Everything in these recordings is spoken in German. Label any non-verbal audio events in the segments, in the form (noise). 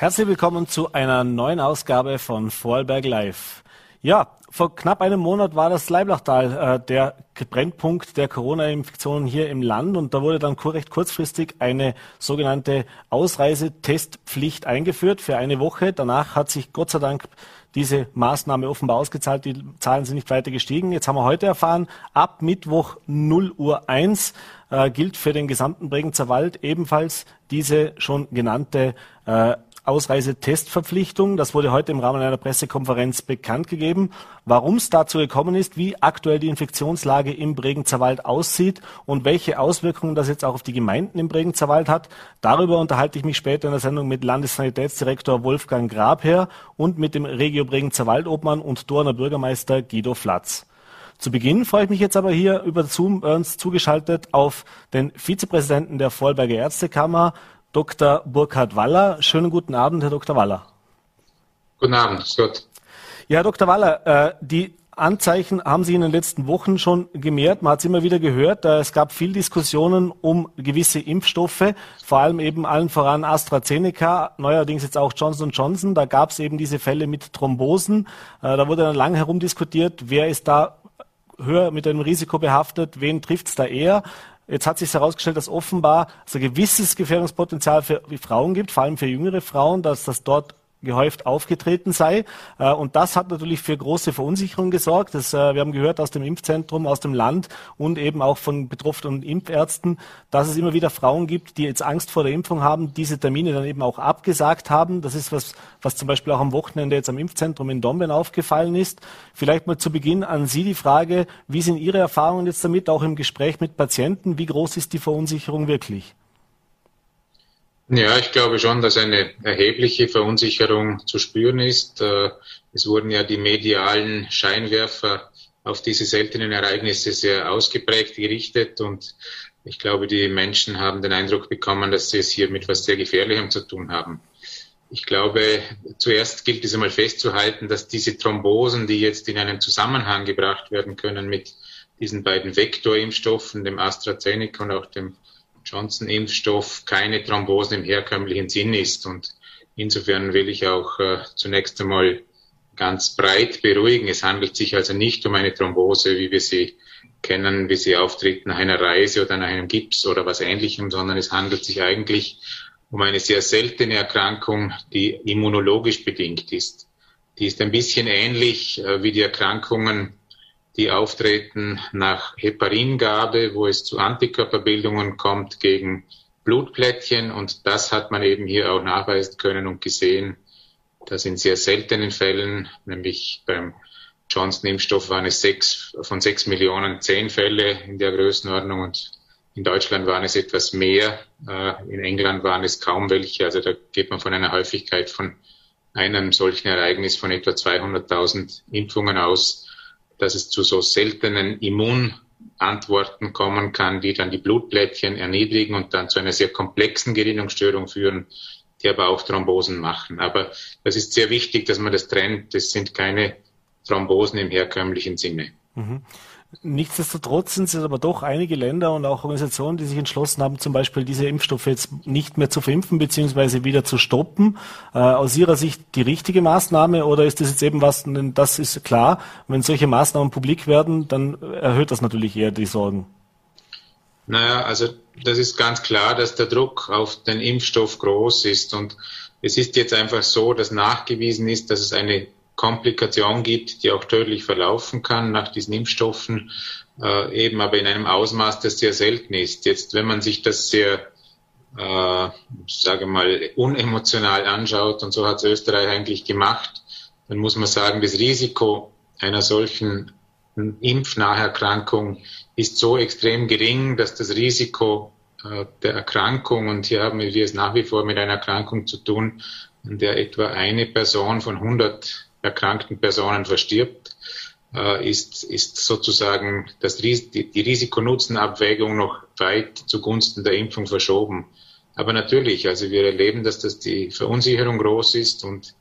Herzlich willkommen zu einer neuen Ausgabe von Vorarlberg Live. Ja, vor knapp einem Monat war das Leiblachtal äh, der Brennpunkt der Corona-Infektionen hier im Land und da wurde dann recht kurzfristig eine sogenannte Ausreisetestpflicht eingeführt für eine Woche. Danach hat sich Gott sei Dank diese Maßnahme offenbar ausgezahlt. Die Zahlen sind nicht weiter gestiegen. Jetzt haben wir heute erfahren, ab Mittwoch 0 Uhr 1 äh, gilt für den gesamten Bregenzer Wald ebenfalls diese schon genannte äh, Ausreisetestverpflichtung. Das wurde heute im Rahmen einer Pressekonferenz bekannt gegeben. Warum es dazu gekommen ist, wie aktuell die Infektionslage im Bregenzer Wald aussieht und welche Auswirkungen das jetzt auch auf die Gemeinden im Bregenzer Wald hat, darüber unterhalte ich mich später in der Sendung mit Landessanitätsdirektor Wolfgang Grabherr und mit dem Regio Bregenzer Waldobmann und Dorner Bürgermeister Guido Flatz. Zu Beginn freue ich mich jetzt aber hier über Zoom uns zugeschaltet auf den Vizepräsidenten der Vorarlberger Ärztekammer, Dr. Burkhard Waller. Schönen guten Abend, Herr Dr. Waller. Guten Abend, Scott. Ja, Herr Dr. Waller, äh, die Anzeichen haben sich in den letzten Wochen schon gemehrt. Man hat es immer wieder gehört. Äh, es gab viel Diskussionen um gewisse Impfstoffe, vor allem eben allen voran AstraZeneca, neuerdings jetzt auch Johnson Johnson. Da gab es eben diese Fälle mit Thrombosen. Äh, da wurde dann lange herumdiskutiert, wer ist da höher mit einem Risiko behaftet, wen trifft es da eher. Jetzt hat sich herausgestellt, dass offenbar es ein gewisses Gefährdungspotenzial für Frauen gibt, vor allem für jüngere Frauen, dass das dort gehäuft aufgetreten sei. Äh, und das hat natürlich für große Verunsicherung gesorgt. Das, äh, wir haben gehört aus dem Impfzentrum, aus dem Land und eben auch von betroffenen Impfärzten, dass es immer wieder Frauen gibt, die jetzt Angst vor der Impfung haben, diese Termine dann eben auch abgesagt haben. Das ist was, was zum Beispiel auch am Wochenende jetzt am Impfzentrum in Domben aufgefallen ist. Vielleicht mal zu Beginn an Sie die Frage, wie sind Ihre Erfahrungen jetzt damit, auch im Gespräch mit Patienten? Wie groß ist die Verunsicherung wirklich? Ja, ich glaube schon, dass eine erhebliche Verunsicherung zu spüren ist. Äh, es wurden ja die medialen Scheinwerfer auf diese seltenen Ereignisse sehr ausgeprägt gerichtet und ich glaube, die Menschen haben den Eindruck bekommen, dass sie es hier mit etwas sehr Gefährlichem zu tun haben. Ich glaube, zuerst gilt es einmal festzuhalten, dass diese Thrombosen, die jetzt in einen Zusammenhang gebracht werden können mit diesen beiden Vektorimpfstoffen, dem AstraZeneca und auch dem Johnson-Impfstoff keine Thrombosen im herkömmlichen Sinn ist. Und insofern will ich auch äh, zunächst einmal ganz breit beruhigen. Es handelt sich also nicht um eine Thrombose, wie wir sie kennen, wie sie auftritt nach einer Reise oder nach einem Gips oder was ähnlichem, sondern es handelt sich eigentlich um eine sehr seltene Erkrankung, die immunologisch bedingt ist. Die ist ein bisschen ähnlich äh, wie die Erkrankungen die auftreten nach Heparingabe, wo es zu Antikörperbildungen kommt gegen Blutplättchen. Und das hat man eben hier auch nachweisen können und gesehen, dass in sehr seltenen Fällen, nämlich beim Johnson-Impfstoff waren es sechs, von sechs Millionen zehn Fälle in der Größenordnung und in Deutschland waren es etwas mehr. Äh, in England waren es kaum welche. Also da geht man von einer Häufigkeit von einem solchen Ereignis von etwa 200.000 Impfungen aus dass es zu so seltenen Immunantworten kommen kann, die dann die Blutplättchen erniedrigen und dann zu einer sehr komplexen Gerinnungsstörung führen, die aber auch Thrombosen machen. Aber das ist sehr wichtig, dass man das trennt. Das sind keine Thrombosen im herkömmlichen Sinne. Mhm. Nichtsdestotrotz sind es aber doch einige Länder und auch Organisationen, die sich entschlossen haben, zum Beispiel diese Impfstoffe jetzt nicht mehr zu verimpfen bzw. wieder zu stoppen. Äh, aus Ihrer Sicht die richtige Maßnahme oder ist das jetzt eben was, das ist klar, wenn solche Maßnahmen publik werden, dann erhöht das natürlich eher die Sorgen. Naja, also das ist ganz klar, dass der Druck auf den Impfstoff groß ist und es ist jetzt einfach so, dass nachgewiesen ist, dass es eine Komplikation gibt, die auch tödlich verlaufen kann nach diesen Impfstoffen, äh, eben aber in einem Ausmaß, das sehr selten ist. Jetzt, wenn man sich das sehr, äh, sage mal, unemotional anschaut, und so hat es Österreich eigentlich gemacht, dann muss man sagen, das Risiko einer solchen Impfnacherkrankung ist so extrem gering, dass das Risiko äh, der Erkrankung, und hier haben wir es nach wie vor mit einer Erkrankung zu tun, in der etwa eine Person von 100 erkrankten Personen verstirbt, äh, ist, ist sozusagen das, die, die Risikonutzenabwägung noch weit zugunsten der Impfung verschoben. Aber natürlich, also wir erleben, dass das die Verunsicherung groß ist und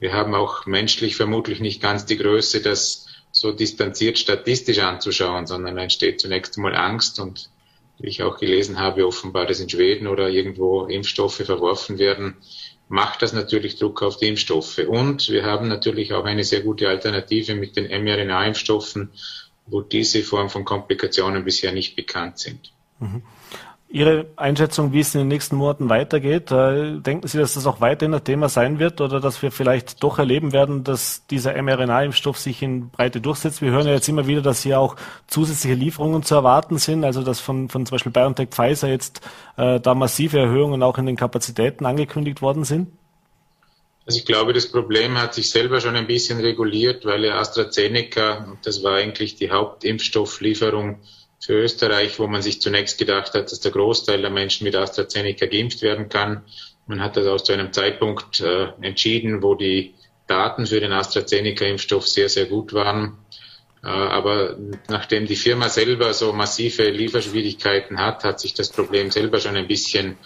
wir haben auch menschlich vermutlich nicht ganz die Größe, das so distanziert statistisch anzuschauen, sondern entsteht zunächst einmal Angst und wie ich auch gelesen habe, offenbar, dass in Schweden oder irgendwo Impfstoffe verworfen werden, macht das natürlich Druck auf die Impfstoffe. Und wir haben natürlich auch eine sehr gute Alternative mit den mRNA-Impfstoffen, wo diese Form von Komplikationen bisher nicht bekannt sind. Mhm. Ihre Einschätzung, wie es in den nächsten Monaten weitergeht, äh, denken Sie, dass das auch weiterhin ein Thema sein wird oder dass wir vielleicht doch erleben werden, dass dieser mRNA-Impfstoff sich in Breite durchsetzt? Wir hören ja jetzt immer wieder, dass hier auch zusätzliche Lieferungen zu erwarten sind, also dass von, von zum Beispiel BioNTech Pfizer jetzt äh, da massive Erhöhungen auch in den Kapazitäten angekündigt worden sind? Also ich glaube, das Problem hat sich selber schon ein bisschen reguliert, weil ja AstraZeneca, das war eigentlich die Hauptimpfstofflieferung, für Österreich, wo man sich zunächst gedacht hat, dass der Großteil der Menschen mit AstraZeneca geimpft werden kann. Man hat das auch zu einem Zeitpunkt äh, entschieden, wo die Daten für den AstraZeneca-Impfstoff sehr, sehr gut waren. Äh, aber nachdem die Firma selber so massive Lieferschwierigkeiten hat, hat sich das Problem selber schon ein bisschen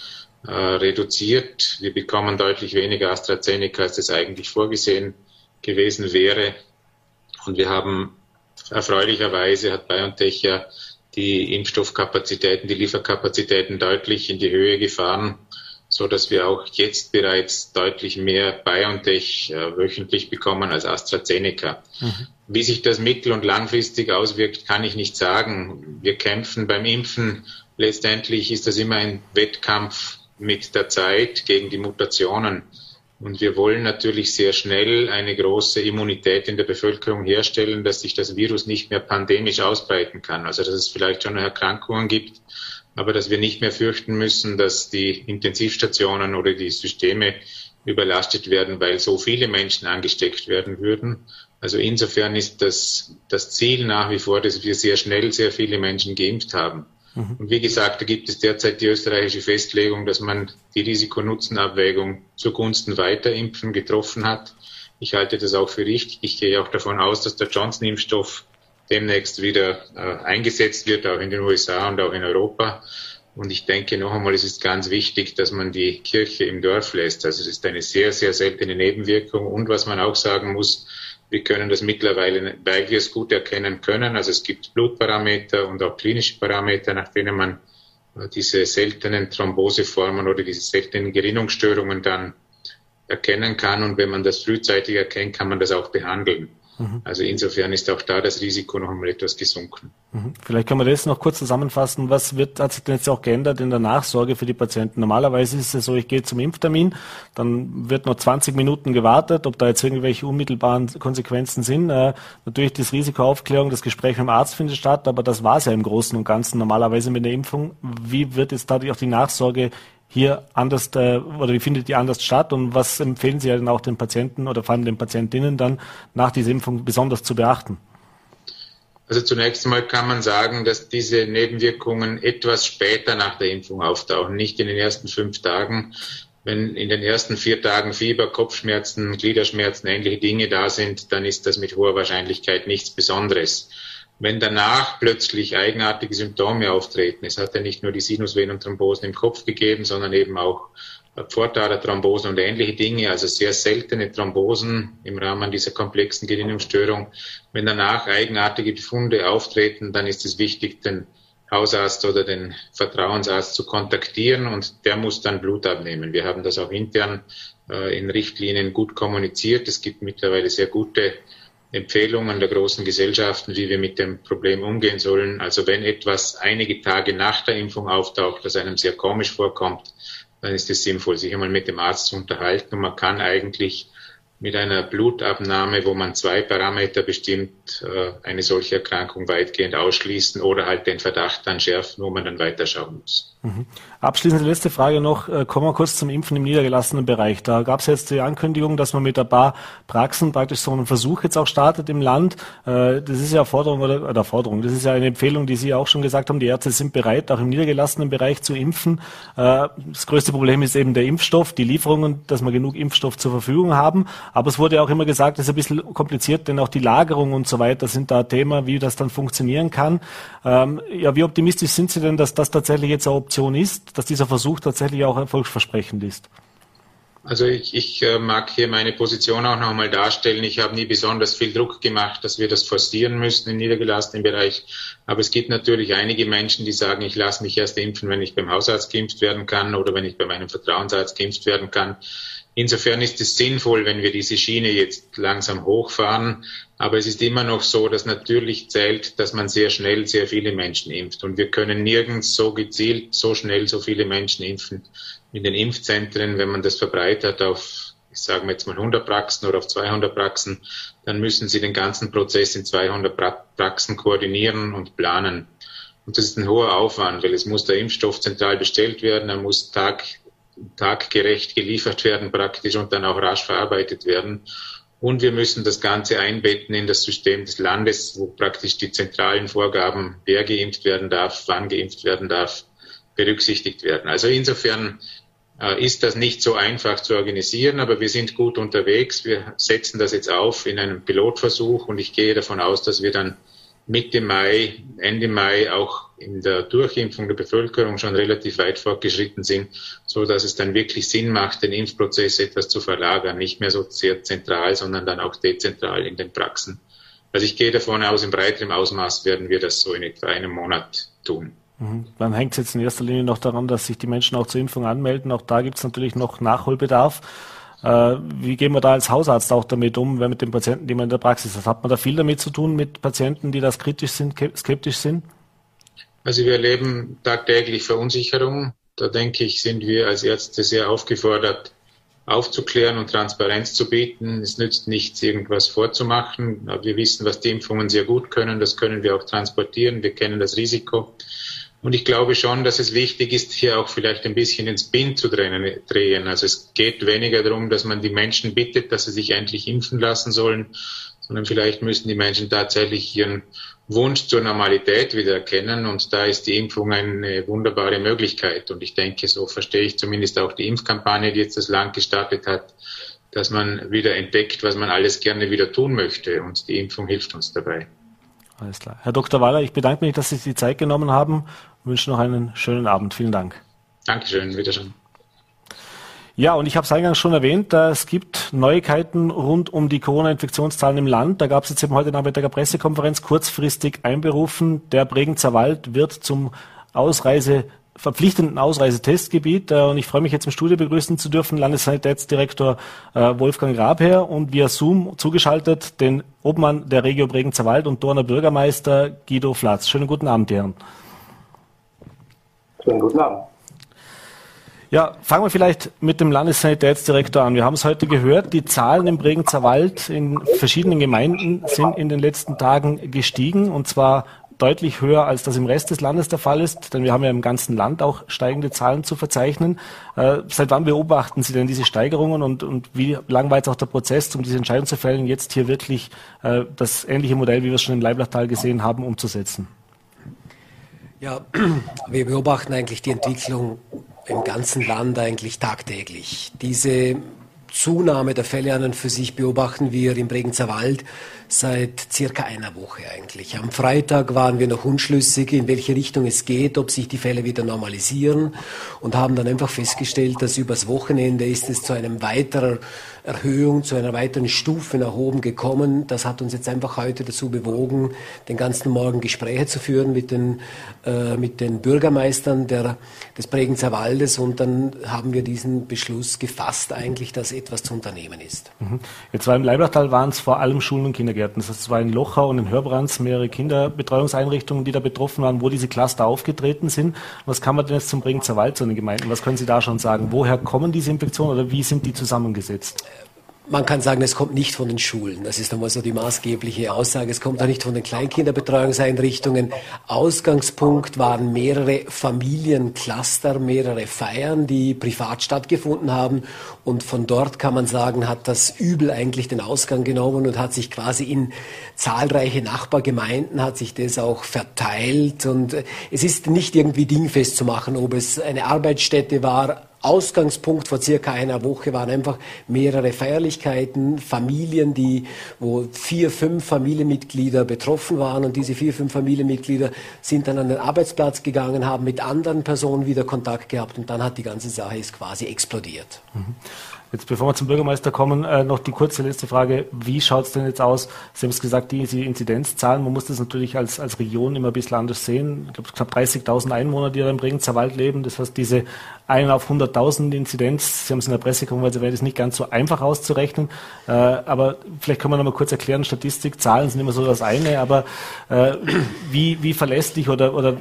äh, reduziert. Wir bekommen deutlich weniger AstraZeneca, als das eigentlich vorgesehen gewesen wäre. Und wir haben erfreulicherweise hat BioNTech ja die Impfstoffkapazitäten, die Lieferkapazitäten deutlich in die Höhe gefahren, so dass wir auch jetzt bereits deutlich mehr BioNTech äh, wöchentlich bekommen als AstraZeneca. Mhm. Wie sich das mittel- und langfristig auswirkt, kann ich nicht sagen. Wir kämpfen beim Impfen. Letztendlich ist das immer ein Wettkampf mit der Zeit gegen die Mutationen. Und wir wollen natürlich sehr schnell eine große Immunität in der Bevölkerung herstellen, dass sich das Virus nicht mehr pandemisch ausbreiten kann. Also dass es vielleicht schon Erkrankungen gibt, aber dass wir nicht mehr fürchten müssen, dass die Intensivstationen oder die Systeme überlastet werden, weil so viele Menschen angesteckt werden würden. Also insofern ist das, das Ziel nach wie vor, dass wir sehr schnell sehr viele Menschen geimpft haben. Mhm. Und wie gesagt, da gibt es derzeit die österreichische Festlegung, dass man die Risiko-Nutzen-Abwägung zugunsten Weiterimpfen getroffen hat. Ich halte das auch für richtig. Ich gehe auch davon aus, dass der Johnson-Impfstoff demnächst wieder äh, eingesetzt wird, auch in den USA und auch in Europa. Und ich denke noch einmal, es ist ganz wichtig, dass man die Kirche im Dorf lässt. Also es ist eine sehr, sehr seltene Nebenwirkung. Und was man auch sagen muss, wir können das mittlerweile, weil wir es gut erkennen können. Also es gibt Blutparameter und auch klinische Parameter, nach denen man äh, diese seltenen Thromboseformen oder diese seltenen Gerinnungsstörungen dann erkennen kann. Und wenn man das frühzeitig erkennt, kann man das auch behandeln. Mhm. Also insofern ist auch da das Risiko noch einmal etwas gesunken. Mhm. Vielleicht können wir das noch kurz zusammenfassen. Was wird, hat sich denn jetzt auch geändert in der Nachsorge für die Patienten? Normalerweise ist es so, ich gehe zum Impftermin, dann wird noch 20 Minuten gewartet, ob da jetzt irgendwelche unmittelbaren Konsequenzen sind. Äh, natürlich das Risikoaufklärung, das Gespräch mit dem Arzt findet statt, aber das war es ja im Großen und Ganzen normalerweise mit der Impfung. Wie wird jetzt dadurch auch die Nachsorge hier anders äh, oder wie findet die anders statt und was empfehlen Sie dann auch den Patienten oder vor allem den Patientinnen dann nach dieser Impfung besonders zu beachten? Also zunächst einmal kann man sagen, dass diese Nebenwirkungen etwas später nach der Impfung auftauchen, nicht in den ersten fünf Tagen. Wenn in den ersten vier Tagen Fieber, Kopfschmerzen, Gliederschmerzen, ähnliche Dinge da sind, dann ist das mit hoher Wahrscheinlichkeit nichts Besonderes. Wenn danach plötzlich eigenartige Symptome auftreten, es hat ja nicht nur die Sinusvenenthrombosen im Kopf gegeben, sondern eben auch Pfortaderthrombosen und ähnliche Dinge, also sehr seltene Thrombosen im Rahmen dieser komplexen Gerinnungsstörung. Wenn danach eigenartige Befunde auftreten, dann ist es wichtig, den Hausarzt oder den Vertrauensarzt zu kontaktieren und der muss dann Blut abnehmen. Wir haben das auch intern äh, in Richtlinien gut kommuniziert. Es gibt mittlerweile sehr gute Empfehlungen der großen Gesellschaften, wie wir mit dem Problem umgehen sollen. Also wenn etwas einige Tage nach der Impfung auftaucht, das einem sehr komisch vorkommt, dann ist es sinnvoll, sich einmal mit dem Arzt zu unterhalten. Und man kann eigentlich mit einer Blutabnahme, wo man zwei Parameter bestimmt, äh, eine solche Erkrankung weitgehend ausschließen oder halt den Verdacht dann schärfen, wo man dann weiterschauen muss. Mhm. Abschließend die letzte Frage noch. Äh, kommen wir kurz zum Impfen im niedergelassenen Bereich. Da gab es jetzt die Ankündigung, dass man mit ein paar Praxen praktisch so einen Versuch jetzt auch startet im Land. Äh, das ist ja Forderung oder, oder Forderung. Das ist ja eine Empfehlung, die Sie auch schon gesagt haben. Die Ärzte sind bereit, auch im niedergelassenen Bereich zu impfen. Das größte Problem ist eben der Impfstoff, die Lieferungen, dass wir genug Impfstoff zur Verfügung haben. Aber es wurde auch immer gesagt, das ist ein bisschen kompliziert, denn auch die Lagerung und so weiter sind da ein Thema, wie das dann funktionieren kann. Ähm, ja, wie optimistisch sind Sie denn, dass das tatsächlich jetzt eine Option ist, dass dieser Versuch tatsächlich auch erfolgsversprechend ist? Also ich, ich äh, mag hier meine Position auch nochmal darstellen. Ich habe nie besonders viel Druck gemacht, dass wir das forcieren müssen im niedergelassenen Bereich. Aber es gibt natürlich einige Menschen, die sagen, ich lasse mich erst impfen, wenn ich beim Hausarzt geimpft werden kann oder wenn ich bei meinem Vertrauensarzt geimpft werden kann. Insofern ist es sinnvoll, wenn wir diese Schiene jetzt langsam hochfahren. Aber es ist immer noch so, dass natürlich zählt, dass man sehr schnell sehr viele Menschen impft. Und wir können nirgends so gezielt so schnell so viele Menschen impfen. In den Impfzentren, wenn man das verbreitet auf, ich sage jetzt mal 100 Praxen oder auf 200 Praxen, dann müssen sie den ganzen Prozess in 200 Praxen koordinieren und planen. Und das ist ein hoher Aufwand, weil es muss der Impfstoff zentral bestellt werden, er muss tag, taggerecht geliefert werden praktisch und dann auch rasch verarbeitet werden. Und wir müssen das Ganze einbetten in das System des Landes, wo praktisch die zentralen Vorgaben, wer geimpft werden darf, wann geimpft werden darf, berücksichtigt werden. Also insofern äh, ist das nicht so einfach zu organisieren, aber wir sind gut unterwegs. Wir setzen das jetzt auf in einem Pilotversuch und ich gehe davon aus, dass wir dann Mitte Mai, Ende Mai auch in der Durchimpfung der Bevölkerung schon relativ weit fortgeschritten sind, so dass es dann wirklich Sinn macht, den Impfprozess etwas zu verlagern, nicht mehr so sehr zentral, sondern dann auch dezentral in den Praxen. Also ich gehe davon aus, in breiterem Ausmaß werden wir das so in etwa einem Monat tun. Mhm. Dann hängt es jetzt in erster Linie noch daran, dass sich die Menschen auch zur Impfung anmelden. Auch da gibt es natürlich noch Nachholbedarf. Äh, wie gehen wir da als Hausarzt auch damit um, wenn mit den Patienten, die man in der Praxis hat? Hat man da viel damit zu tun mit Patienten, die das kritisch sind, skeptisch sind? Also wir erleben tagtäglich Verunsicherung. Da denke ich, sind wir als Ärzte sehr aufgefordert, aufzuklären und Transparenz zu bieten. Es nützt nichts, irgendwas vorzumachen. Wir wissen, was die Impfungen sehr gut können. Das können wir auch transportieren. Wir kennen das Risiko. Und ich glaube schon, dass es wichtig ist, hier auch vielleicht ein bisschen ins Bin zu drehen. Also es geht weniger darum, dass man die Menschen bittet, dass sie sich endlich impfen lassen sollen, sondern vielleicht müssen die Menschen tatsächlich ihren Wunsch zur Normalität wieder erkennen. Und da ist die Impfung eine wunderbare Möglichkeit. Und ich denke, so verstehe ich zumindest auch die Impfkampagne, die jetzt das Land gestartet hat, dass man wieder entdeckt, was man alles gerne wieder tun möchte. Und die Impfung hilft uns dabei. Alles klar. Herr Dr. Waller, ich bedanke mich, dass Sie sich die Zeit genommen haben wünsche noch einen schönen Abend. Vielen Dank. Dankeschön, wiederschauen. Ja, und ich habe es eingangs schon erwähnt, es gibt Neuigkeiten rund um die Corona-Infektionszahlen im Land. Da gab es jetzt eben heute Nachmittag eine Pressekonferenz kurzfristig einberufen. Der Bregenzer Wald wird zum Ausreise verpflichtenden Ausreisetestgebiet. Äh, und ich freue mich jetzt im Studio begrüßen zu dürfen, Landessanitätsdirektor äh, Wolfgang Grabherr und via Zoom zugeschaltet den Obmann der Regio Bregenzer Wald und Dorner Bürgermeister Guido Flatz. Schönen guten Abend, Herren. Schönen guten Abend. Ja, fangen wir vielleicht mit dem Landessanitätsdirektor an. Wir haben es heute gehört, die Zahlen im Bregenzer Wald in verschiedenen Gemeinden sind in den letzten Tagen gestiegen und zwar deutlich höher, als das im Rest des Landes der Fall ist, denn wir haben ja im ganzen Land auch steigende Zahlen zu verzeichnen. Äh, seit wann beobachten Sie denn diese Steigerungen und, und wie lang war jetzt auch der Prozess, um diese Entscheidung zu fällen, jetzt hier wirklich äh, das ähnliche Modell, wie wir es schon im Leiblachtal gesehen haben, umzusetzen? Ja, (clears throat) wir beobachten eigentlich die Entwicklung im ganzen Land eigentlich tagtäglich. Diese Zunahme der Fälle an und für sich beobachten wir im Bregenzer Wald seit circa einer Woche eigentlich. Am Freitag waren wir noch unschlüssig, in welche Richtung es geht, ob sich die Fälle wieder normalisieren und haben dann einfach festgestellt, dass übers Wochenende ist es zu einem weiteren Erhöhung, zu einer weiteren Stufe nach oben gekommen. Das hat uns jetzt einfach heute dazu bewogen, den ganzen Morgen Gespräche zu führen mit den, äh, mit den Bürgermeistern der, des Bregenzer Waldes und dann haben wir diesen Beschluss gefasst eigentlich, dass etwas zu unternehmen ist. Mhm. Jetzt war im Leiblachtal waren es vor allem Schulen und Kindergärten. Das war in Lochau und in Hörbrands mehrere Kinderbetreuungseinrichtungen, die da betroffen waren, wo diese Cluster aufgetreten sind. Was kann man denn jetzt zum Bregenzer Wald zu den Gemeinden? Was können Sie da schon sagen? Woher kommen diese Infektionen oder wie sind die zusammengesetzt? Man kann sagen, es kommt nicht von den Schulen. Das ist einmal so die maßgebliche Aussage. Es kommt auch nicht von den Kleinkinderbetreuungseinrichtungen. Ausgangspunkt waren mehrere Familiencluster, mehrere Feiern, die privat stattgefunden haben. Und von dort kann man sagen, hat das Übel eigentlich den Ausgang genommen und hat sich quasi in zahlreiche Nachbargemeinden, hat sich das auch verteilt. Und es ist nicht irgendwie dingfest zu machen, ob es eine Arbeitsstätte war, Ausgangspunkt vor circa einer Woche waren einfach mehrere Feierlichkeiten, Familien, die, wo vier, fünf Familienmitglieder betroffen waren und diese vier, fünf Familienmitglieder sind dann an den Arbeitsplatz gegangen, haben mit anderen Personen wieder Kontakt gehabt und dann hat die ganze Sache ist quasi explodiert. Mhm. Jetzt bevor wir zum Bürgermeister kommen, äh, noch die kurze letzte Frage. Wie schaut es denn jetzt aus? Sie haben es gesagt, die, Inzidenzzahlen, man muss das natürlich als, als Region immer ein bisschen anders sehen. Ich glaube, knapp 30.000 Einwohner, die da im Bregenzer Wald leben. Das heißt, diese 1 auf 100.000 Inzidenz, Sie haben es in der Pressekonferenz erwähnt, ist nicht ganz so einfach auszurechnen. Äh, aber vielleicht kann man noch mal kurz erklären, Statistik, Zahlen sind immer so das eine, aber äh, wie, wie verlässlich oder, oder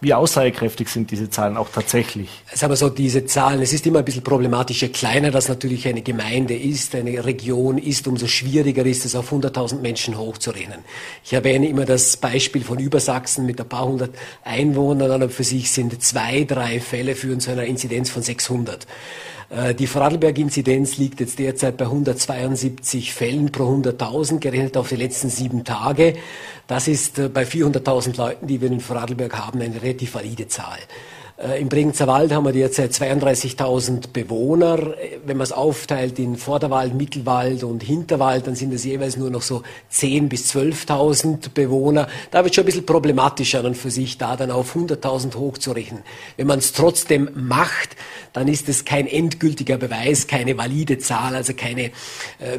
wie aussagekräftig sind diese Zahlen auch tatsächlich? Sagen wir so, diese Zahlen, es ist immer ein bisschen problematisch. Je kleiner das natürlich eine Gemeinde ist, eine Region ist, umso schwieriger ist es, auf 100.000 Menschen hochzurechnen. Ich erwähne immer das Beispiel von Übersachsen mit ein paar hundert Einwohnern, aber für sich sind zwei, drei Fälle führen zu einer Inzidenz von 600. Äh, die Vorarlberg-Inzidenz liegt jetzt derzeit bei 172 Fällen pro 100.000, gerechnet auf die letzten sieben Tage. Das ist äh, bei 400.000 Leuten, die wir in Vorarlberg haben, eine relativ valide Zahl. Äh, Im Bregenzer Wald haben wir derzeit 32.000 Bewohner. Äh, wenn man es aufteilt in Vorderwald, Mittelwald und Hinterwald, dann sind es jeweils nur noch so 10.000 bis 12.000 Bewohner. Da wird schon ein bisschen problematischer dann für sich, da dann auf 100.000 hochzurechnen. Wenn man es trotzdem macht, dann ist es kein endgültiger Beweis, keine valide Zahl, also keine äh,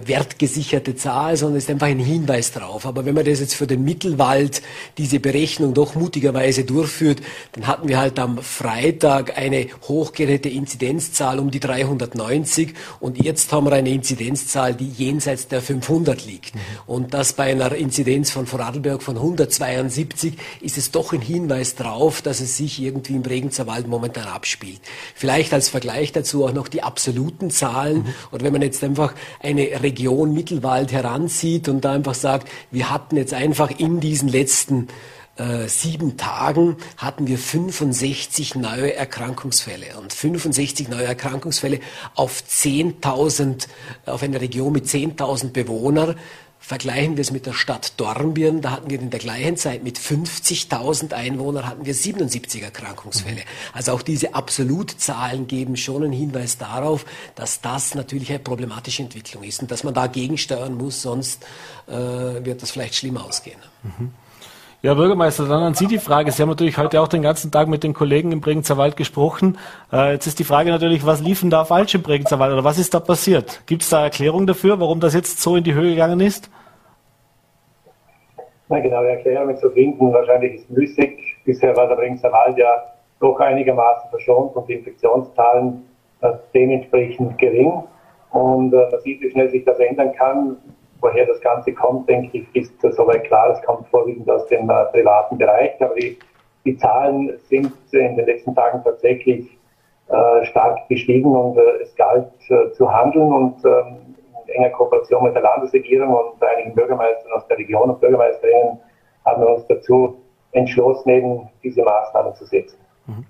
wertgesicherte Zahl, sondern ist einfach ein Hinweis drauf. Aber wenn man das jetzt für den Mittelwald, diese Berechnung doch mutigerweise durchführt, dann hatten wir halt am Freitag eine hochgeräte Inzidenzzahl um die 390 und jetzt haben wir eine Inzidenzzahl, die jenseits der 500 liegt. Und das bei einer Inzidenz von Vorarlberg von 172 ist es doch ein Hinweis darauf, dass es sich irgendwie im Bregenzer Wald momentan abspielt. Vielleicht als Vergleich dazu auch noch die absoluten Zahlen. Oder wenn man jetzt einfach eine Region Mittelwald heranzieht und da einfach sagt, wir hatten jetzt einfach in diesen letzten äh, sieben Tagen hatten wir 65 neue Erkrankungsfälle. Und 65 neue Erkrankungsfälle auf 10.000, auf eine Region mit 10.000 Bewohnern. Vergleichen wir es mit der Stadt Dornbirn, da hatten wir in der gleichen Zeit mit 50.000 Einwohnern hatten wir 77 Erkrankungsfälle. Also auch diese Absolutzahlen geben schon einen Hinweis darauf, dass das natürlich eine problematische Entwicklung ist und dass man da gegensteuern muss, sonst äh, wird das vielleicht schlimm ausgehen. Mhm. Ja, Bürgermeister, dann an Sie die Frage. Sie haben natürlich heute auch den ganzen Tag mit den Kollegen im Bregenzer Wald gesprochen. Äh, jetzt ist die Frage natürlich, was liefen da falsch im Bregenzer Wald oder was ist da passiert? Gibt es da Erklärung dafür, warum das jetzt so in die Höhe gegangen ist? Na, genaue Erklärungen zu finden, wahrscheinlich ist müßig. Bisher war der Bregenzer Wald ja doch einigermaßen verschont und die Infektionszahlen äh, dementsprechend gering. Und äh, man sieht, wie schnell sich das ändern kann woher das Ganze kommt, denke ich, ist soweit klar. Es kommt vorwiegend aus dem äh, privaten Bereich, aber die, die, Zahlen sind in den letzten Tagen tatsächlich äh, stark gestiegen und äh, es galt äh, zu handeln und ähm, in enger Kooperation mit der Landesregierung und einigen Bürgermeistern aus der Region und Bürgermeisterinnen haben wir uns dazu entschlossen, eben diese Maßnahmen zu setzen.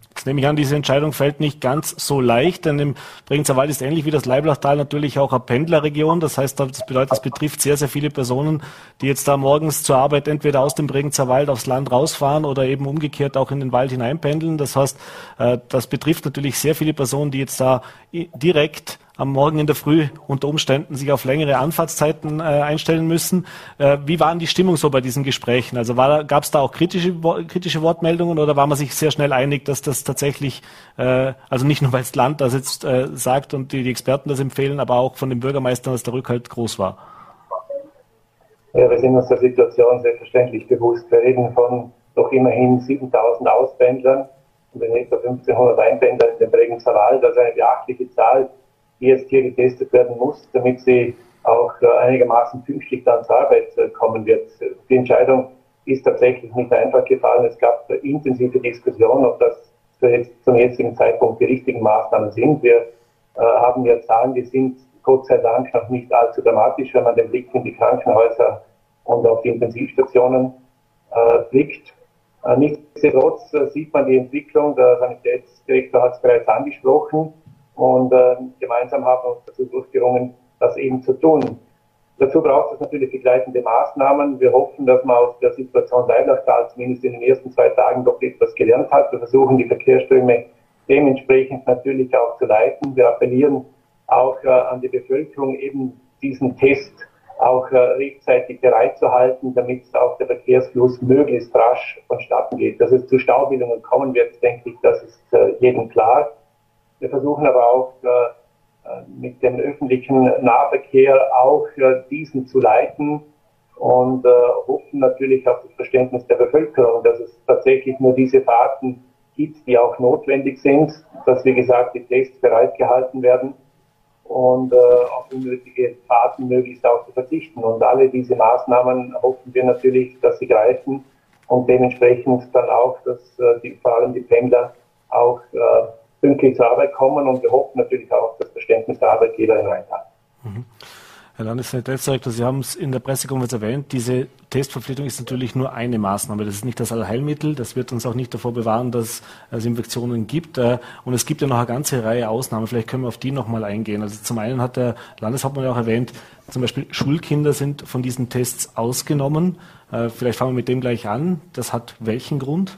Jetzt nehme ich an, diese Entscheidung fällt nicht ganz so leicht, denn im Bregenzer Wald ist ähnlich wie das Leiblachtal natürlich auch eine Pendlerregion. Das heißt, das bedeutet, das betrifft sehr, sehr viele Personen, die jetzt da morgens zur Arbeit entweder aus dem Bregenzer Wald aufs Land rausfahren oder eben umgekehrt auch in den Wald hineinpendeln. Das heißt, äh, das betrifft natürlich sehr viele Personen, die jetzt da direkt am Morgen in der Früh unter Umständen sich auf längere Anfahrtszeiten äh, einstellen müssen. Äh, wie waren die Stimmung so bei diesen Gesprächen? Also gab es da auch kritische, kritische Wortmeldungen oder war man sich sehr schnell einig, dass das tatsächlich, äh, also nicht nur weil das Land das jetzt äh, sagt und die, die Experten das empfehlen, aber auch von den Bürgermeistern, dass der Rückhalt groß war? Ja, wir sind uns der Situation selbstverständlich bewusst. Wir reden von doch immerhin 7000 Auspendlern und den etwa 1500 Einpendlern in den Bregenzer Wald, also eine beachtliche Zahl die jetzt hier getestet werden muss, damit sie auch äh, einigermaßen pünktlich dann zur Arbeit äh, kommen wird. Die Entscheidung ist tatsächlich nicht einfach gefallen. Es gab intensive Diskussionen, ob das zum jetzigen Zeitpunkt die richtigen Maßnahmen sind. Wir äh, haben ja Zahlen, die sind Gott sei Dank noch nicht allzu dramatisch, wenn man den Blick in die Krankenhäuser und auf die Intensivstationen äh, blickt. Äh, nichtsdestotrotz äh, sieht man die Entwicklung, der Sanitätsdirektor hat es bereits angesprochen, und äh, gemeinsam haben wir uns dazu durchgerungen, das eben zu tun. Dazu braucht es natürlich begleitende Maßnahmen. Wir hoffen, dass man aus der Situation Leiblachtal zumindest in den ersten zwei Tagen doch etwas gelernt hat. Wir versuchen die Verkehrsströme dementsprechend natürlich auch zu leiten. Wir appellieren auch äh, an die Bevölkerung, eben diesen Test auch äh, rechtzeitig bereitzuhalten, damit auch der Verkehrsfluss möglichst rasch vonstatten geht. Dass es zu Staubildungen kommen wird, denke ich, das ist äh, jedem klar. Wir versuchen aber auch äh, mit dem öffentlichen Nahverkehr auch diesen zu leiten und hoffen natürlich auf das Verständnis der Bevölkerung, dass es tatsächlich nur diese Fahrten gibt, die auch notwendig sind, dass wie gesagt die Tests bereitgehalten werden und äh, auf unnötige Fahrten möglichst auch zu verzichten. Und alle diese Maßnahmen hoffen wir natürlich, dass sie greifen und dementsprechend dann auch, dass äh, die, vor allem die Pendler auch äh, pünktlich zur Arbeit kommen und wir hoffen natürlich auch das Verständnis der Arbeitgeber in Rheinland. Mhm. Herr Landesdirektor, Sie haben es in der Pressekonferenz erwähnt, diese Testverpflichtung ist natürlich nur eine Maßnahme. Das ist nicht das Allheilmittel. Das wird uns auch nicht davor bewahren, dass es Infektionen gibt. Äh, und es gibt ja noch eine ganze Reihe Ausnahmen. Vielleicht können wir auf die nochmal eingehen. Also zum einen hat der Landeshauptmann ja auch erwähnt, zum Beispiel Schulkinder sind von diesen Tests ausgenommen. Äh, vielleicht fangen wir mit dem gleich an. Das hat welchen Grund?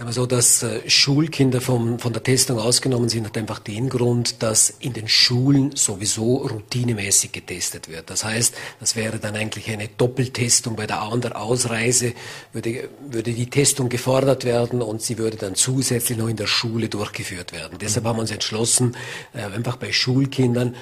Sagen wir so, dass äh, Schulkinder vom, von der Testung ausgenommen sind, hat einfach den Grund, dass in den Schulen sowieso routinemäßig getestet wird. Das heißt, das wäre dann eigentlich eine Doppeltestung. Bei der An- der Ausreise würde, würde die Testung gefordert werden und sie würde dann zusätzlich noch in der Schule durchgeführt werden. Deshalb haben wir uns entschlossen, äh, einfach bei Schulkindern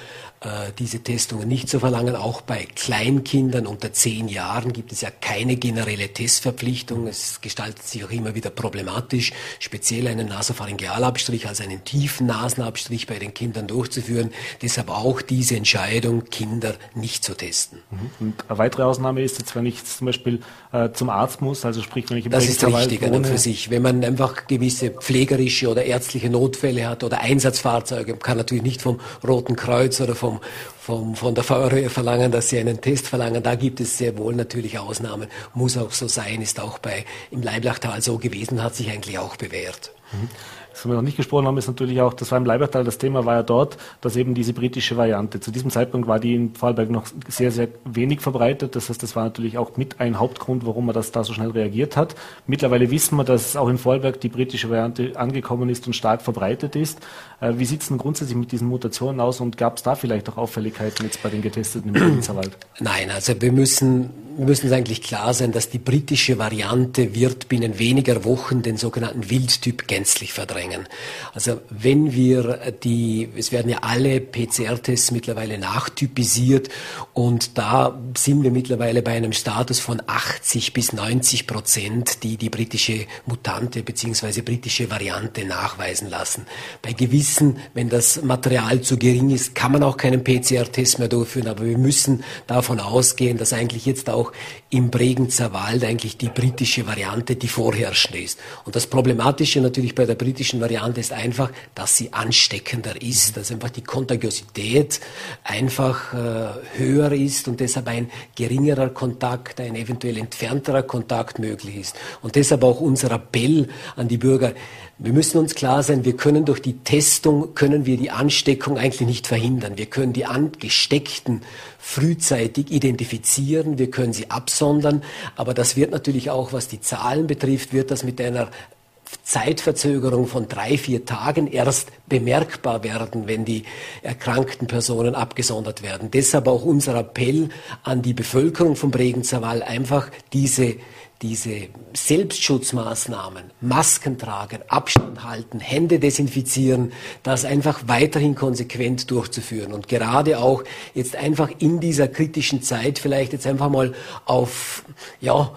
diese Testungen nicht zu verlangen. Auch bei Kleinkindern unter zehn Jahren gibt es ja keine generelle Testverpflichtung. Es gestaltet sich auch immer wieder problematisch, speziell einen Nasopharyngealabstrich, also einen tiefen Nasenabstrich bei den Kindern durchzuführen. Deshalb auch diese Entscheidung, Kinder nicht zu testen. Mhm. Und eine weitere Ausnahme ist jetzt, wenn ich zum Beispiel äh, zum Arzt muss, also sprich, wenn ich im Das ist richtig an und für sich. Wenn man einfach gewisse pflegerische oder ärztliche Notfälle hat oder Einsatzfahrzeuge, kann natürlich nicht vom Roten Kreuz oder vom vom, vom, von der Feuerwehr verlangen, dass sie einen Test verlangen. Da gibt es sehr wohl natürlich Ausnahmen. Muss auch so sein, ist auch bei, im Leiblachtal so gewesen, hat sich eigentlich auch bewährt. Mhm. Was wir noch nicht gesprochen haben, ist natürlich auch, das war im Leibertal, das Thema war ja dort, dass eben diese britische Variante, zu diesem Zeitpunkt war die in Vorarlberg noch sehr, sehr wenig verbreitet. Das heißt, das war natürlich auch mit ein Hauptgrund, warum man das da so schnell reagiert hat. Mittlerweile wissen wir, dass auch in Vorarlberg die britische Variante angekommen ist und stark verbreitet ist. Äh, wie sieht es denn grundsätzlich mit diesen Mutationen aus und gab es da vielleicht auch Auffälligkeiten jetzt bei den Getesteten im Provinzerwald? Nein, also wir müssen, wir müssen eigentlich klar sein, dass die britische Variante wird binnen weniger Wochen den sogenannten Wildtyp gänzlich verdrängen. Also wenn wir die, es werden ja alle PCR-Tests mittlerweile nachtypisiert und da sind wir mittlerweile bei einem Status von 80 bis 90 Prozent, die die britische Mutante bzw. britische Variante nachweisen lassen. Bei gewissen wissen, wenn das Material zu gering ist, kann man auch keinen PCR-Test mehr durchführen. Aber wir müssen davon ausgehen, dass eigentlich jetzt auch im Bregenzer Wald eigentlich die britische Variante die vorherrschende ist. Und das Problematische natürlich bei der britischen Variante ist einfach, dass sie ansteckender ist, dass einfach die Kontagiosität einfach äh, höher ist und deshalb ein geringerer Kontakt, ein eventuell entfernterer Kontakt möglich ist. Und deshalb auch unser Appell an die Bürger, wir müssen uns klar sein, wir können durch die Testung, können wir die Ansteckung eigentlich nicht verhindern. Wir können die Angesteckten frühzeitig identifizieren, wir können sie absondern, aber das wird natürlich auch, was die Zahlen betrifft, wird das mit einer Zeitverzögerung von drei, vier Tagen erst bemerkbar werden, wenn die erkrankten Personen abgesondert werden. Deshalb auch unser Appell an die Bevölkerung vom Bregenzerwall, einfach diese diese Selbstschutzmaßnahmen, Masken tragen, Abstand halten, Hände desinfizieren, das einfach weiterhin konsequent durchzuführen und gerade auch jetzt einfach in dieser kritischen Zeit vielleicht jetzt einfach mal auf ja,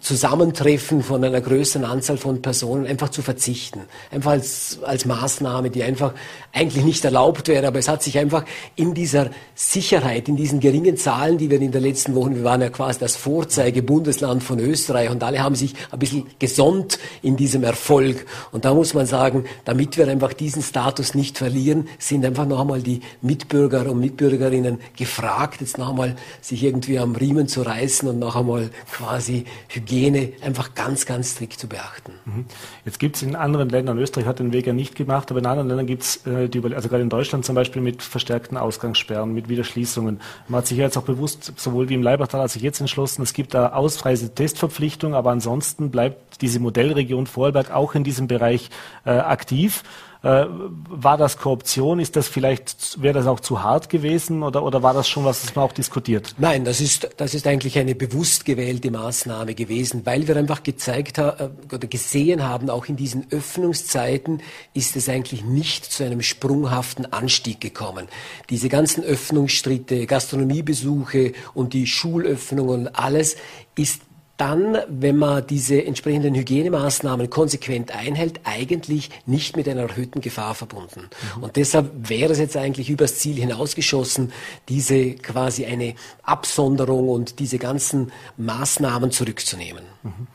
Zusammentreffen von einer größeren Anzahl von Personen einfach zu verzichten. Einfach als, als Maßnahme, die einfach eigentlich nicht erlaubt wäre, aber es hat sich einfach in dieser Sicherheit, in diesen geringen Zahlen, die wir in den letzten Wochen, wir waren ja quasi das Vorzeigebundesland von Österreich und alle haben sich ein bisschen gesonnt in diesem Erfolg. Und da muss man sagen, damit wir einfach diesen Status nicht verlieren, sind einfach noch einmal die Mitbürger und Mitbürgerinnen gefragt, jetzt noch einmal sich irgendwie am Riemen zu reißen und noch einmal quasi Hygiene einfach ganz, ganz strikt zu beachten. Mhm. Jetzt gibt es in anderen Ländern, Österreich hat den Weg ja nicht gemacht, aber in anderen Ländern gibt es, äh, also gerade in Deutschland zum Beispiel mit verstärkten Ausgangssperren, mit Wiederschließungen. Man hat sich ja jetzt auch bewusst, sowohl wie im Leibachtal als auch jetzt entschlossen, es gibt da Ausreise-Testverpflichtung, aber ansonsten bleibt diese Modellregion Vorarlberg auch in diesem Bereich äh, aktiv. Äh, war das Korruption? Ist das vielleicht, wäre das auch zu hart gewesen oder, oder war das schon was, das man auch diskutiert? Nein, das ist, das ist eigentlich eine bewusst gewählte Maßnahme gewesen, weil wir einfach gezeigt haben äh, oder gesehen haben, auch in diesen Öffnungszeiten ist es eigentlich nicht zu einem sprunghaften Anstieg gekommen. Diese ganzen Öffnungsstritte, Gastronomiebesuche und die Schulöffnung und alles ist dann, wenn man diese entsprechenden Hygienemaßnahmen konsequent einhält, eigentlich nicht mit einer erhöhten Gefahr verbunden. Mhm. Und deshalb wäre es jetzt eigentlich übers Ziel hinausgeschossen, diese quasi eine Absonderung und diese ganzen Maßnahmen zurückzunehmen. Mhm.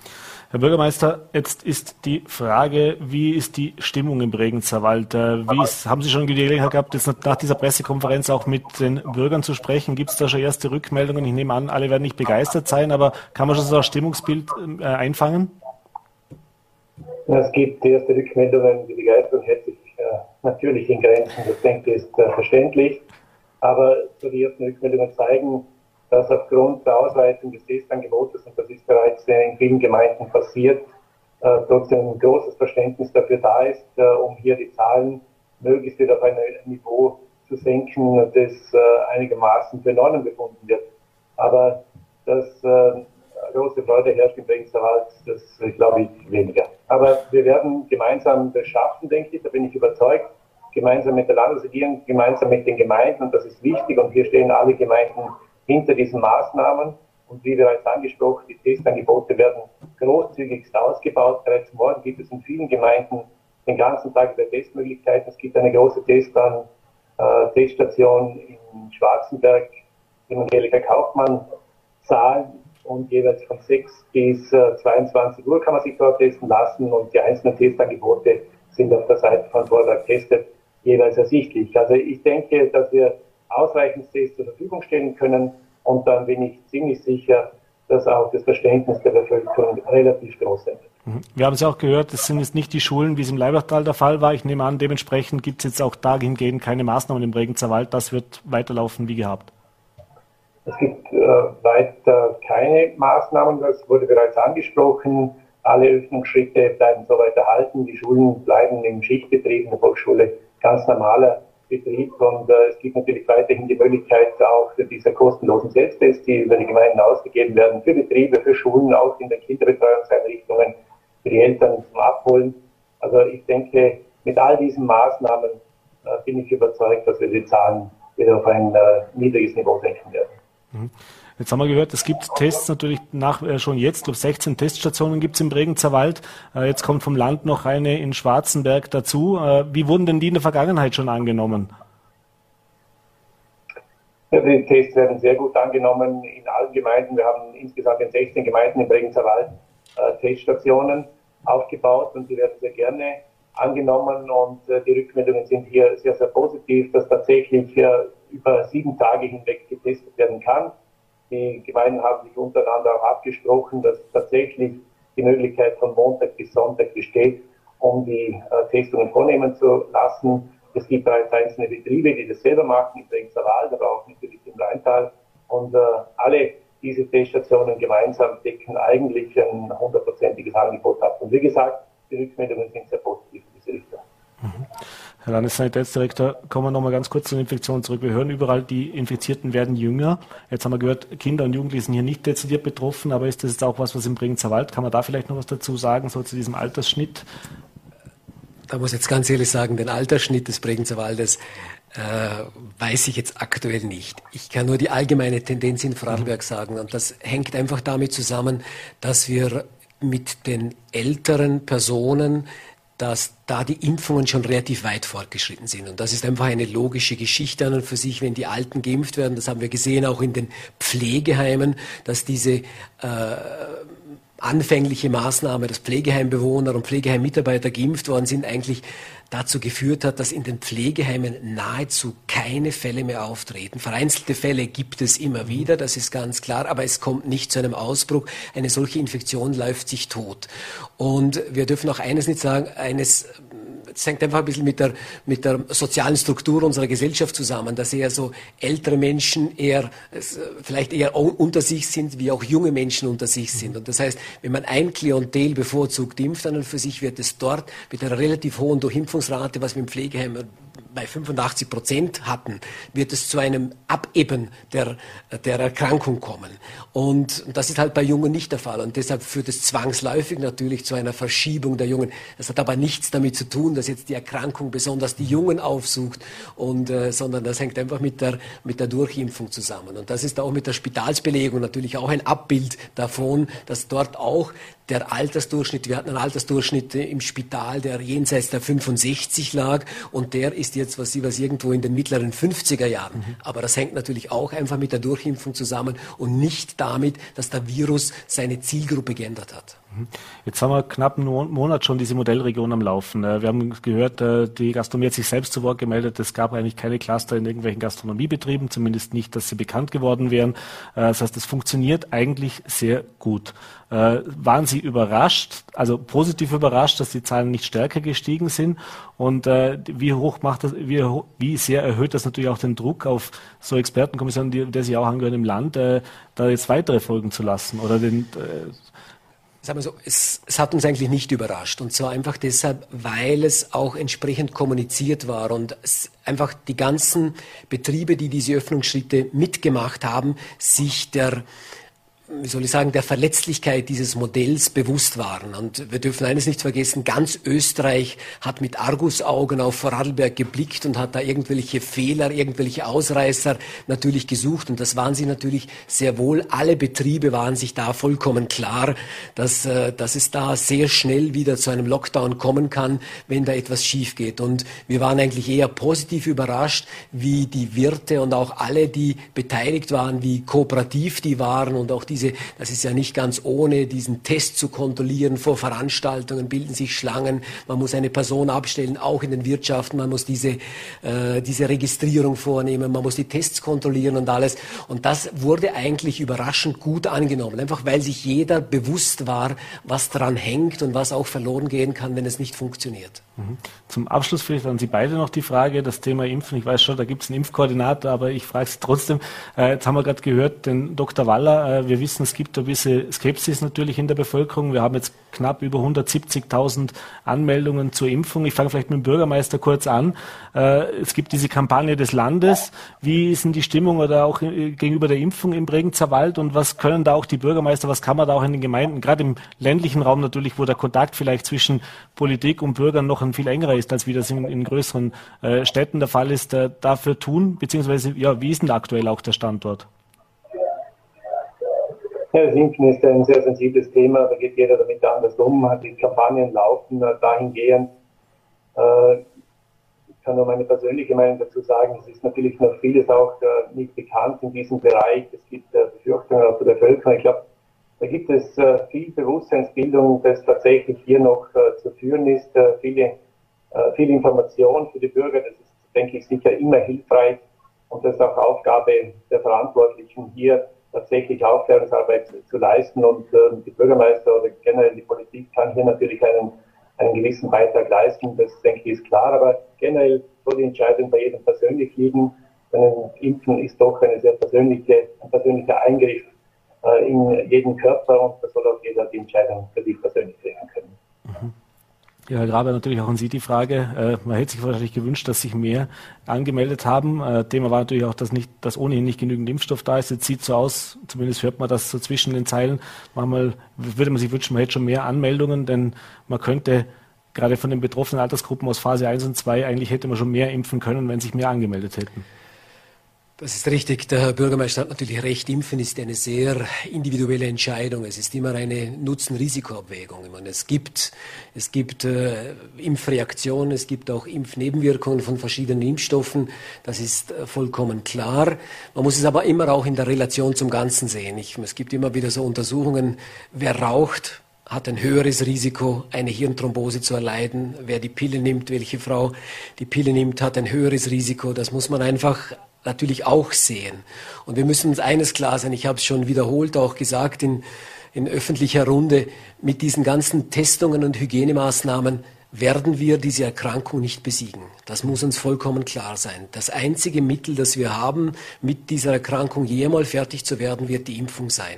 Herr Bürgermeister, jetzt ist die Frage, wie ist die Stimmung im Bregenzer Wald? Äh, wie ist, haben Sie schon die Gelegenheit gehabt, jetzt nach dieser Pressekonferenz auch mit den Bürgern zu sprechen? Gibt es da schon erste Rückmeldungen? Ich nehme an, alle werden nicht begeistert sein, aber kann man schon so ein Stimmungsbild äh, einfangen? Es gibt erste Rückmeldungen, die Begeisterung hält sich äh, natürlich in Grenzen. Das denke ich ist äh, verständlich. Aber so die ersten Rückmeldungen zeigen, dass aufgrund der Ausweitung des Testangebotes, und das ist bereits in vielen Gemeinden passiert, äh, trotzdem ein großes Verständnis dafür da ist, äh, um hier die Zahlen möglichst wieder auf ein Niveau zu senken, das äh, einigermaßen für Normen befunden wird. Aber dass äh, große Freude herrscht im Bregenzer Wald, das äh, glaube ich weniger. Aber wir werden gemeinsam das schaffen, denke ich, da bin ich überzeugt, gemeinsam mit der Landesregierung, gemeinsam mit den Gemeinden, und das ist wichtig, und hier stehen alle Gemeinden hinter diesen Maßnahmen. Und wie bereits angesprochen, die Testangebote werden großzügigst ausgebaut. Bereits morgen gibt es in vielen Gemeinden den ganzen Tag über Testmöglichkeiten. Es gibt eine große Testan, äh, Teststation in Schwarzenberg, im Angelika Kaufmann Saal und jeweils von 6 bis äh, 22 Uhr kann man sich dort testen lassen und die einzelnen Testangebote sind auf der Seite von Vorwerk Testet jeweils ersichtlich. Also ich denke, dass wir ausreichend Tests zur Verfügung stellen können. Und dann bin ich ziemlich sicher, dass auch das Verständnis der Bevölkerung relativ groß ist. Mhm. Wir haben es auch gehört, es sind jetzt nicht die Schulen, wie es im Leibachtal der Fall war. Ich nehme an, dementsprechend gibt es jetzt auch dahingehend keine Maßnahmen im Regenzer Wald. Das wird weiterlaufen wie gehabt. Es gibt äh, weiter keine Maßnahmen, das wurde bereits angesprochen. Alle Öffnungsschritte bleiben soweit erhalten. Die Schulen bleiben im Schichtbetrieb in der Volksschule ganz normaler Betrieb und äh, es gibt natürlich weiterhin die Möglichkeit auch diese kostenlosen Selbsttests, die über die Gemeinden ausgegeben werden, für Betriebe, für Schulen, auch in den Kinderbetreuungseinrichtungen, für die Eltern zum Abholen. Also ich denke, mit all diesen Maßnahmen äh, bin ich überzeugt, dass wir die Zahlen wieder auf ein äh, niedriges Niveau senken werden. Mhm. Jetzt haben wir gehört, es gibt Tests natürlich nach, äh, schon jetzt, glaube 16 Teststationen gibt es im Bregenzer Wald. Äh, jetzt kommt vom Land noch eine in Schwarzenberg dazu. Äh, wie wurden denn die in der Vergangenheit schon angenommen? Ja, die Tests werden sehr gut angenommen in allen Gemeinden. Wir haben insgesamt in 16 Gemeinden im Bregenzer Wald äh, Teststationen aufgebaut und die werden sehr gerne angenommen und äh, die Rückmeldungen sind hier sehr, sehr positiv, dass tatsächlich äh, über sieben Tage hinweg getestet werden kann. Die Gemeinden haben sich untereinander auch abgesprochen, dass tatsächlich die Möglichkeit von Montag bis Sonntag besteht, um die äh, Testungen vornehmen zu lassen. Es gibt bereits einzelne Betriebe, die das selber machen, im Bregenzer Wald, aber auch natürlich im Rheintal. Und äh, alle diese Teststationen gemeinsam decken eigentlich ein hundertprozentiges Angebot ab. Und wie gesagt, die Rückmeldungen sind sehr positiv in diese Richtung. Mhm. Herr Landessanitätsdirektor, kommen wir nochmal ganz kurz zur Infektion zurück. Wir hören überall, die Infizierten werden jünger. Jetzt haben wir gehört, Kinder und Jugendliche sind hier nicht dezidiert betroffen, aber ist das jetzt auch was, was im Bregenzer Wald? Kann man da vielleicht noch was dazu sagen, so zu diesem Altersschnitt? Da muss ich jetzt ganz ehrlich sagen, den Altersschnitt des Bregenzer Waldes äh, weiß ich jetzt aktuell nicht. Ich kann nur die allgemeine Tendenz in Vorarlberg mhm. sagen und das hängt einfach damit zusammen, dass wir mit den älteren Personen dass da die Impfungen schon relativ weit fortgeschritten sind. Und das ist einfach eine logische Geschichte an und für sich, wenn die Alten geimpft werden. Das haben wir gesehen auch in den Pflegeheimen, dass diese äh, anfängliche Maßnahme, dass Pflegeheimbewohner und Pflegeheimmitarbeiter geimpft worden sind, eigentlich dazu geführt hat, dass in den Pflegeheimen nahezu keine Fälle mehr auftreten. Vereinzelte Fälle gibt es immer wieder, das ist ganz klar, aber es kommt nicht zu einem Ausbruch. Eine solche Infektion läuft sich tot. Und wir dürfen auch eines nicht sagen, eines das hängt einfach ein bisschen mit der, mit der sozialen Struktur unserer Gesellschaft zusammen, dass eher so ältere Menschen eher, vielleicht eher unter sich sind, wie auch junge Menschen unter sich sind. Und das heißt, wenn man ein Klientel bevorzugt impft, dann für sich wird es dort mit einer relativ hohen Durchimpfungsrate, was wir im Pflegeheim bei 85 Prozent hatten, wird es zu einem Abeben der, der Erkrankung kommen. Und das ist halt bei Jungen nicht der Fall. Und deshalb führt es zwangsläufig natürlich zu einer Verschiebung der Jungen. Das hat aber nichts damit zu tun, dass jetzt die Erkrankung besonders die Jungen aufsucht, und, äh, sondern das hängt einfach mit der, mit der Durchimpfung zusammen. Und das ist auch mit der Spitalsbelegung natürlich auch ein Abbild davon, dass dort auch der Altersdurchschnitt, wir hatten einen Altersdurchschnitt im Spital, der jenseits der 65 lag und der ist jetzt was, was irgendwo in den mittleren 50er Jahren. Mhm. Aber das hängt natürlich auch einfach mit der Durchimpfung zusammen und nicht damit, dass der Virus seine Zielgruppe geändert hat. Jetzt haben wir knapp einen Monat schon diese Modellregion am Laufen. Äh, wir haben gehört, äh, die Gastronomie hat sich selbst zu Wort gemeldet. Es gab eigentlich keine Cluster in irgendwelchen Gastronomiebetrieben, zumindest nicht, dass sie bekannt geworden wären. Äh, das heißt, es funktioniert eigentlich sehr gut. Waren Sie überrascht, also positiv überrascht, dass die Zahlen nicht stärker gestiegen sind? Und wie hoch macht das, wie, wie sehr erhöht das natürlich auch den Druck auf so Expertenkommissionen, der Sie auch angehören im Land, da jetzt weitere folgen zu lassen oder den sagen wir so, es, es, hat uns eigentlich nicht überrascht. Und zwar einfach deshalb, weil es auch entsprechend kommuniziert war und einfach die ganzen Betriebe, die diese Öffnungsschritte mitgemacht haben, sich der wie soll ich sagen, der Verletzlichkeit dieses Modells bewusst waren. Und wir dürfen eines nicht vergessen, ganz Österreich hat mit Argusaugen auf Vorarlberg geblickt und hat da irgendwelche Fehler, irgendwelche Ausreißer natürlich gesucht. Und das waren sie natürlich sehr wohl. Alle Betriebe waren sich da vollkommen klar, dass, äh, dass es da sehr schnell wieder zu einem Lockdown kommen kann, wenn da etwas schief geht. Und wir waren eigentlich eher positiv überrascht, wie die Wirte und auch alle, die beteiligt waren, wie kooperativ die waren und auch die diese, das ist ja nicht ganz ohne, diesen Test zu kontrollieren. Vor Veranstaltungen bilden sich Schlangen. Man muss eine Person abstellen, auch in den Wirtschaften. Man muss diese, äh, diese Registrierung vornehmen. Man muss die Tests kontrollieren und alles. Und das wurde eigentlich überraschend gut angenommen. Einfach weil sich jeder bewusst war, was daran hängt und was auch verloren gehen kann, wenn es nicht funktioniert. Mhm. Zum Abschluss vielleicht an Sie beide noch die Frage, das Thema Impfen. Ich weiß schon, da gibt es einen Impfkoordinator, aber ich frage Sie trotzdem. Äh, jetzt haben wir gerade gehört, den Dr. Waller, äh, wir wissen, es gibt ein bisschen Skepsis natürlich in der Bevölkerung. Wir haben jetzt knapp über 170.000 Anmeldungen zur Impfung. Ich fange vielleicht mit dem Bürgermeister kurz an. Äh, es gibt diese Kampagne des Landes. Wie ist denn die Stimmung oder auch äh, gegenüber der Impfung im Bregenzer Wald und was können da auch die Bürgermeister, was kann man da auch in den Gemeinden, gerade im ländlichen Raum natürlich, wo der Kontakt vielleicht zwischen Politik und Bürgern noch ein viel engerer ist, als wie das in, in größeren äh, Städten der Fall ist, dafür tun, beziehungsweise ja, wie ist denn aktuell auch der Standort? Impfen ist ein sehr sensibles Thema, da geht jeder damit anders um, die Kampagnen laufen äh, dahingehend. Äh, ich kann nur meine persönliche Meinung dazu sagen, es ist natürlich noch vieles auch äh, nicht bekannt in diesem Bereich. Es gibt äh, Befürchtungen aus der Bevölkerung. Ich glaube, da gibt es äh, viel Bewusstseinsbildung, das tatsächlich hier noch äh, zu führen ist, viele, viel Information für die Bürger. Das ist, denke ich, sicher immer hilfreich und das ist auch Aufgabe der Verantwortlichen hier tatsächlich Aufklärungsarbeit zu leisten und äh, die Bürgermeister oder generell die Politik kann hier natürlich einen, einen gewissen Beitrag leisten. Das denke ich ist klar, aber generell soll die Entscheidung bei jedem persönlich liegen. Denn Impfen ist doch eine sehr persönliche, ein persönlicher Eingriff äh, in jeden Körper und da soll auch jeder die Entscheidung für sich persönlich. Ja, Herr Grabe, natürlich auch an Sie die Frage. Äh, man hätte sich wahrscheinlich gewünscht, dass sich mehr angemeldet haben. Äh, Thema war natürlich auch, dass, nicht, dass ohnehin nicht genügend Impfstoff da ist. Jetzt sieht so aus, zumindest hört man das so zwischen den Zeilen. Manchmal würde man sich wünschen, man hätte schon mehr Anmeldungen, denn man könnte gerade von den betroffenen Altersgruppen aus Phase 1 und 2 eigentlich hätte man schon mehr impfen können, wenn sich mehr angemeldet hätten. Das ist richtig. Der Herr Bürgermeister hat natürlich recht. Impfen ist eine sehr individuelle Entscheidung. Es ist immer eine Nutzen-Risiko-Abwägung. Es gibt, es gibt äh, Impfreaktionen, es gibt auch Impfnebenwirkungen von verschiedenen Impfstoffen. Das ist äh, vollkommen klar. Man muss es aber immer auch in der Relation zum Ganzen sehen. Ich, es gibt immer wieder so Untersuchungen, wer raucht, hat ein höheres Risiko, eine Hirnthrombose zu erleiden. Wer die Pille nimmt, welche Frau die Pille nimmt, hat ein höheres Risiko. Das muss man einfach natürlich auch sehen. Und wir müssen uns eines klar sein, ich habe es schon wiederholt auch gesagt in, in öffentlicher Runde, mit diesen ganzen Testungen und Hygienemaßnahmen werden wir diese Erkrankung nicht besiegen. Das muss uns vollkommen klar sein. Das einzige Mittel, das wir haben, mit dieser Erkrankung jemals fertig zu werden, wird die Impfung sein.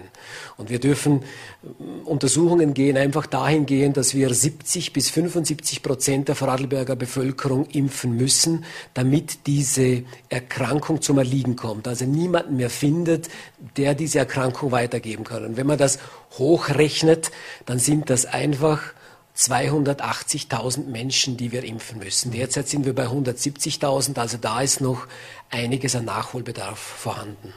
Und wir dürfen äh, Untersuchungen gehen, einfach dahin gehen, dass wir 70 bis 75 Prozent der Vorarlberger Bevölkerung impfen müssen, damit diese Erkrankung zum Erliegen kommt. Also niemanden mehr findet, der diese Erkrankung weitergeben kann. Und wenn man das hochrechnet, dann sind das einfach 280.000 Menschen, die wir impfen müssen. Derzeit sind wir bei 170.000, also da ist noch einiges an Nachholbedarf vorhanden.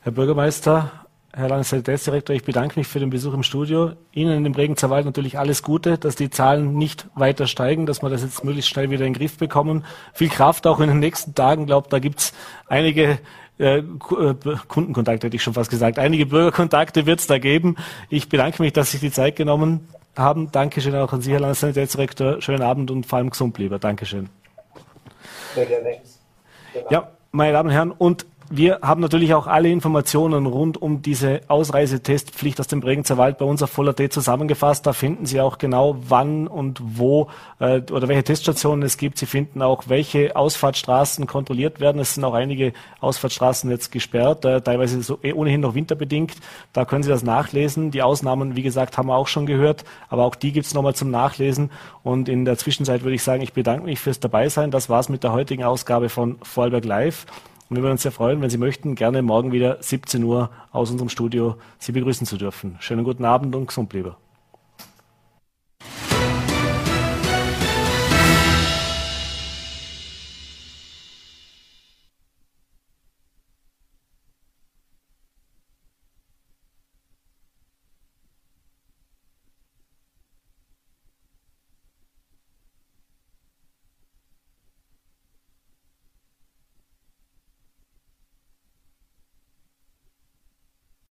Herr Bürgermeister, Herr Landesdirektor, ich bedanke mich für den Besuch im Studio. Ihnen in dem Bregenzer Wald natürlich alles Gute, dass die Zahlen nicht weiter steigen, dass wir das jetzt möglichst schnell wieder in den Griff bekommen. Viel Kraft auch in den nächsten Tagen. Ich glaube, da gibt's einige äh, äh Kundenkontakte, hätte ich schon fast gesagt. Einige Bürgerkontakte wird es da geben. Ich bedanke mich, dass Sie sich die Zeit genommen haben. Dankeschön auch an Sie, Herr Landesdirektor. Schönen Abend und vor allem gesund lieber. Dankeschön. Sehr gerne. Ja, meine Damen und Herren, und wir haben natürlich auch alle Informationen rund um diese Ausreisetestpflicht aus dem Bregenzer Wald bei uns auf Voller.t zusammengefasst. Da finden Sie auch genau, wann und wo äh, oder welche Teststationen es gibt. Sie finden auch, welche Ausfahrtsstraßen kontrolliert werden. Es sind auch einige Ausfahrtsstraßen jetzt gesperrt, äh, teilweise so eh ohnehin noch winterbedingt. Da können Sie das nachlesen. Die Ausnahmen, wie gesagt, haben wir auch schon gehört, aber auch die gibt es nochmal zum Nachlesen. Und in der Zwischenzeit würde ich sagen, ich bedanke mich fürs Dabeisein. Das war's mit der heutigen Ausgabe von Vorarlberg Live. Und wir würden uns sehr freuen, wenn Sie möchten, gerne morgen wieder 17 Uhr aus unserem Studio Sie begrüßen zu dürfen. Schönen guten Abend und gesund bleiben.